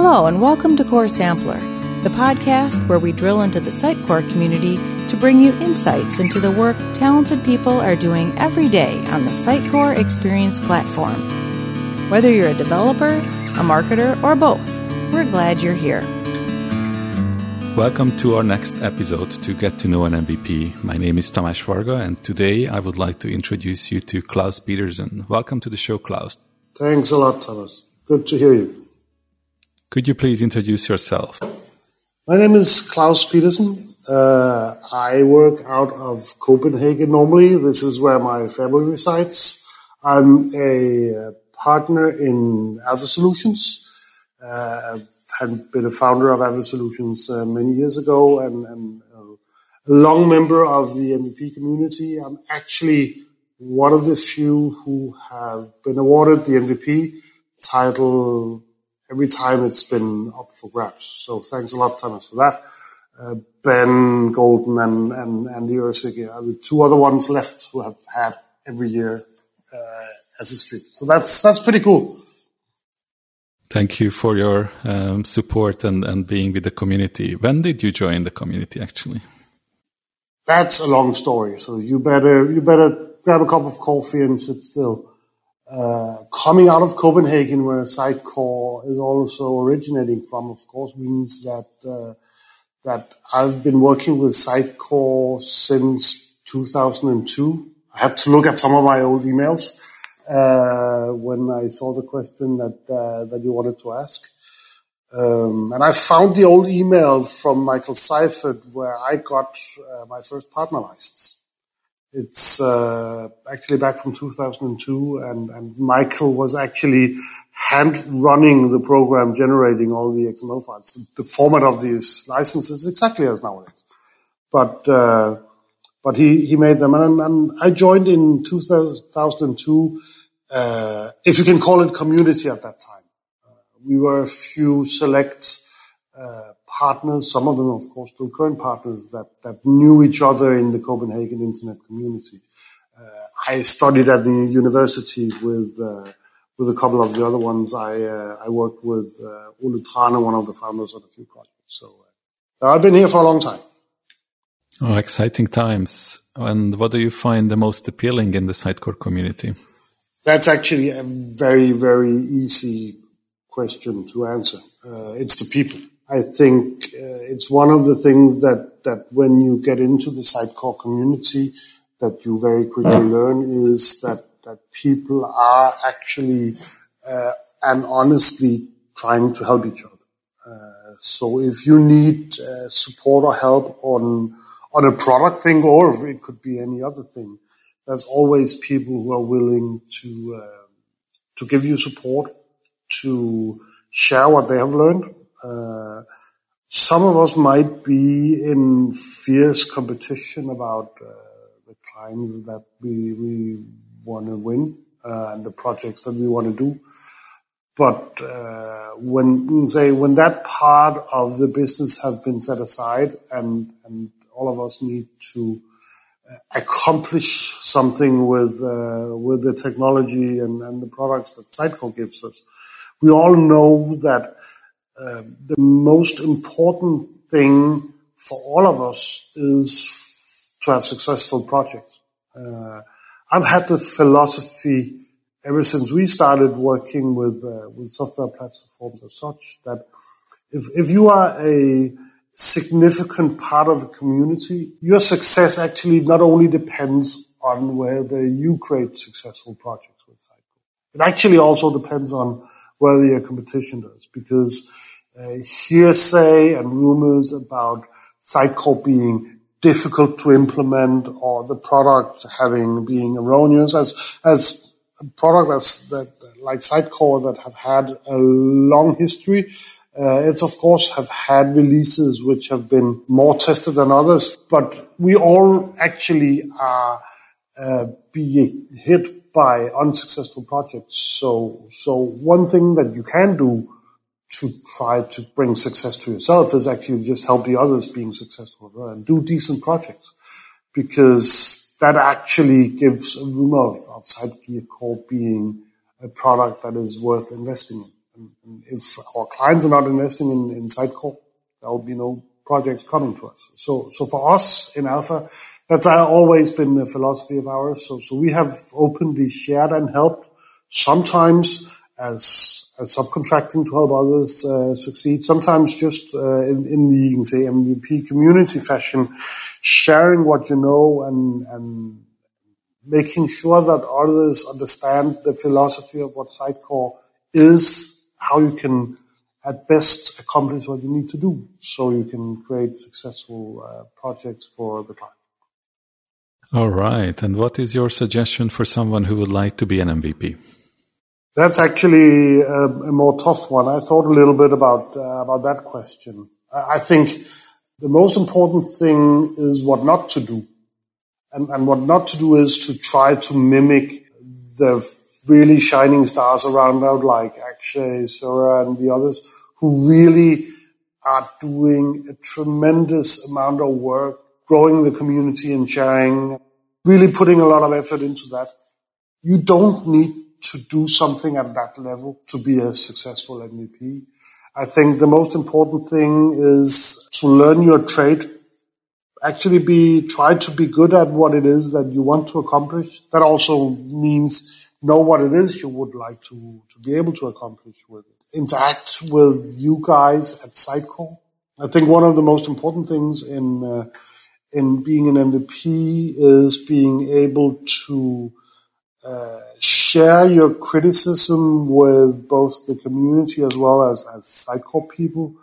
Hello, and welcome to Core Sampler, the podcast where we drill into the Sitecore community to bring you insights into the work talented people are doing every day on the Sitecore Experience platform. Whether you're a developer, a marketer, or both, we're glad you're here. Welcome to our next episode to Get to Know an MVP. My name is Tamás Varga, and today I would like to introduce you to Klaus Petersen. Welcome to the show, Klaus. Thanks a lot, Thomas. Good to hear you. Could you please introduce yourself? My name is Klaus Petersen. Uh, I work out of Copenhagen normally. This is where my family resides. I'm a partner in Alpha Solutions. Uh, I've been a founder of Alpha Solutions uh, many years ago and, and uh, a long member of the MVP community. I'm actually one of the few who have been awarded the MVP title every time it's been up for grabs. So thanks a lot, Thomas, for that. Uh, ben Golden and, and Andy Ursig are the two other ones left who have had every year uh, as a streak. So that's that's pretty cool. Thank you for your um, support and, and being with the community. When did you join the community actually? That's a long story. So you better you better grab a cup of coffee and sit still. Uh, coming out of Copenhagen, where Sitecore is also originating from, of course, means that uh, that I've been working with Sitecore since 2002. I had to look at some of my old emails uh, when I saw the question that uh, that you wanted to ask, um, and I found the old email from Michael Seifert where I got uh, my first partner license. It's uh, actually back from 2002, and, and Michael was actually hand running the program, generating all the XML files. The, the format of these licenses exactly as nowadays, but uh, but he he made them, and, and I joined in 2002. Uh, if you can call it community at that time, uh, we were a few select uh, partners, some of them, of course, still current partners that, that knew each other in the Copenhagen internet community. Uh, I studied at the university with, uh, with a couple of the other ones. I, uh, I worked with, uh, Ole Thrane, one of the founders of a few projects. So, uh, I've been here for a long time. Oh, exciting times. And what do you find the most appealing in the Sitecore community? That's actually a very, very easy question to answer. Uh, it's the people. I think uh, it's one of the things that, that when you get into the Sitecore community, that you very quickly learn is that, that people are actually uh, and honestly trying to help each other. Uh, so if you need uh, support or help on on a product thing, or it could be any other thing, there's always people who are willing to uh, to give you support, to share what they have learned, uh, some of us might be in fierce competition about uh, the clients that we, we want to win uh, and the projects that we want to do. But uh, when say when that part of the business has been set aside, and and all of us need to uh, accomplish something with uh, with the technology and, and the products that Sitecore gives us, we all know that um, the most important thing for all of us is to have successful projects. Uh, I've had the philosophy ever since we started working with uh, with software platforms as such that if if you are a significant part of the community, your success actually not only depends on whether you create successful projects with Sitecore. It actually also depends on whether your competition does because hearsay and rumors about Sitecore being difficult to implement or the product having being erroneous as as a product that's that like Sitecore that have had a long history. Uh, it's of course have had releases which have been more tested than others, but we all actually are uh, being hit by unsuccessful projects. So so one thing that you can do to try to bring success to yourself is actually just help the others being successful and do decent projects because that actually gives a room of, of Sitecore being a product that is worth investing in. And, and if our clients are not investing in, in there will be no projects coming to us. So, so for us in Alpha, that's always been the philosophy of ours. So, so we have openly shared and helped sometimes as subcontracting to help others uh, succeed. Sometimes just uh, in, in the you can say MVP community fashion, sharing what you know and and making sure that others understand the philosophy of what Sitecore is, how you can at best accomplish what you need to do so you can create successful uh, projects for the client. All right. And what is your suggestion for someone who would like to be an MVP? That's actually a, a more tough one. I thought a little bit about uh, about that question. I think the most important thing is what not to do. And, and what not to do is to try to mimic the really shining stars around out like Akshay, Sura and the others who really are doing a tremendous amount of work, growing the community and sharing, really putting a lot of effort into that. You don't need to do something at that level to be a successful MVP. I think the most important thing is to learn your trade. Actually be, try to be good at what it is that you want to accomplish. That also means know what it is you would like to, to be able to accomplish with it. Interact with you guys at Sitecore. I think one of the most important things in, uh, in being an MVP is being able to share your criticism with both the community as well as, as Sitecore people,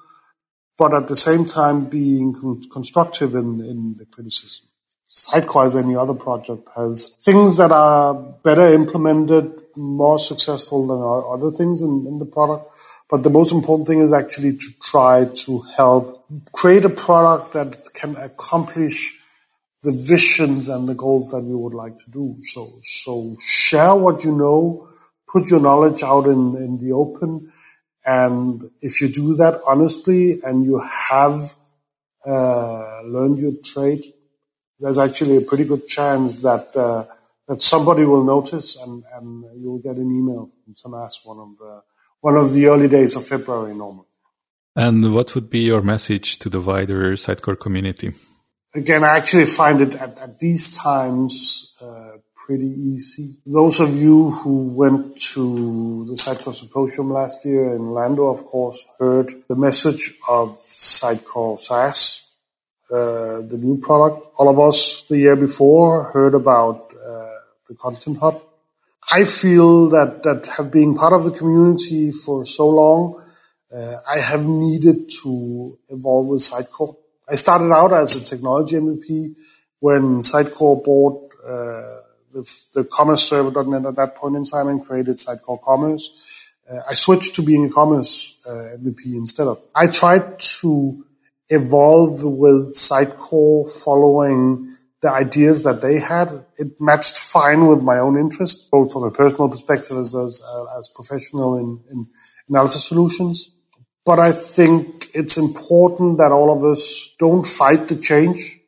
but at the same time being con- constructive in, in the criticism. Sitecore, as any other project, has things that are better implemented, more successful than other things in, in the product. But the most important thing is actually to try to help create a product that can accomplish the visions and the goals that we would like to do. So, so share what you know, put your knowledge out in, in the open. And if you do that honestly and you have uh, learned your trade, there's actually a pretty good chance that uh, that somebody will notice and, and you'll get an email from some ass one of the one of the early days of February normally. And what would be your message to the wider Sitecore community? Again, I actually find it at, at these times uh, pretty easy. Those of you who went to the Sitecore Symposium last year in Orlando, of course, heard the message of Sitecore SaaS, uh, the new product. All of us the year before heard about uh, the Content Hub. I feel that that have been part of the community for so long, uh, I have needed to evolve with Sitecore I started out as a technology MVP when Sitecore bought uh, the, the commerce server.net at that point in time and created Sitecore Commerce. Uh, I switched to being a commerce uh, MVP instead of. I tried to evolve with Sitecore following the ideas that they had. It matched fine with my own interest, both from a personal perspective as well as, uh, as professional in, in, in Alpha Solutions. But I think it's important that all of us don't fight the change.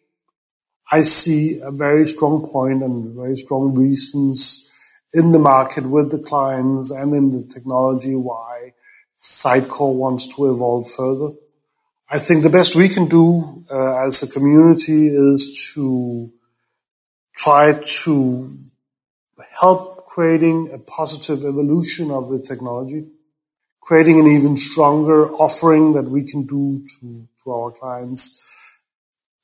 I see a very strong point and very strong reasons in the market with the clients and in the technology why Sitecore wants to evolve further. I think the best we can do uh, as a community is to try to help creating a positive evolution of the technology creating an even stronger offering that we can do to, to our clients.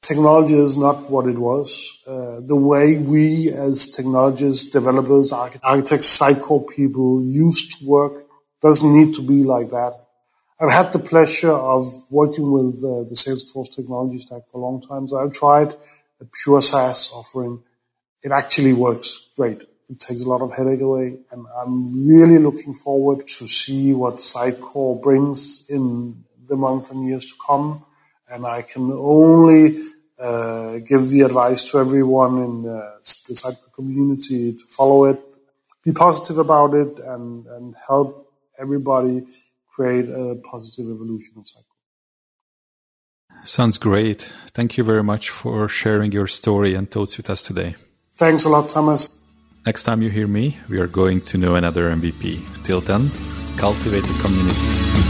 Technology is not what it was. Uh, the way we as technologists, developers, architects, Sitecore people used to work doesn't need to be like that. I've had the pleasure of working with uh, the Salesforce technology stack for a long time. So I've tried a pure SaaS offering. It actually works great. It takes a lot of headache away, and I'm really looking forward to see what Sitecore brings in the months and years to come. And I can only uh, give the advice to everyone in uh, the Sitecore community to follow it, be positive about it, and, and help everybody create a positive evolution of Sitecore. Sounds great. Thank you very much for sharing your story and thoughts with us today. Thanks a lot, Thomas. Next time you hear me, we are going to know another MVP. Till then, cultivate the community.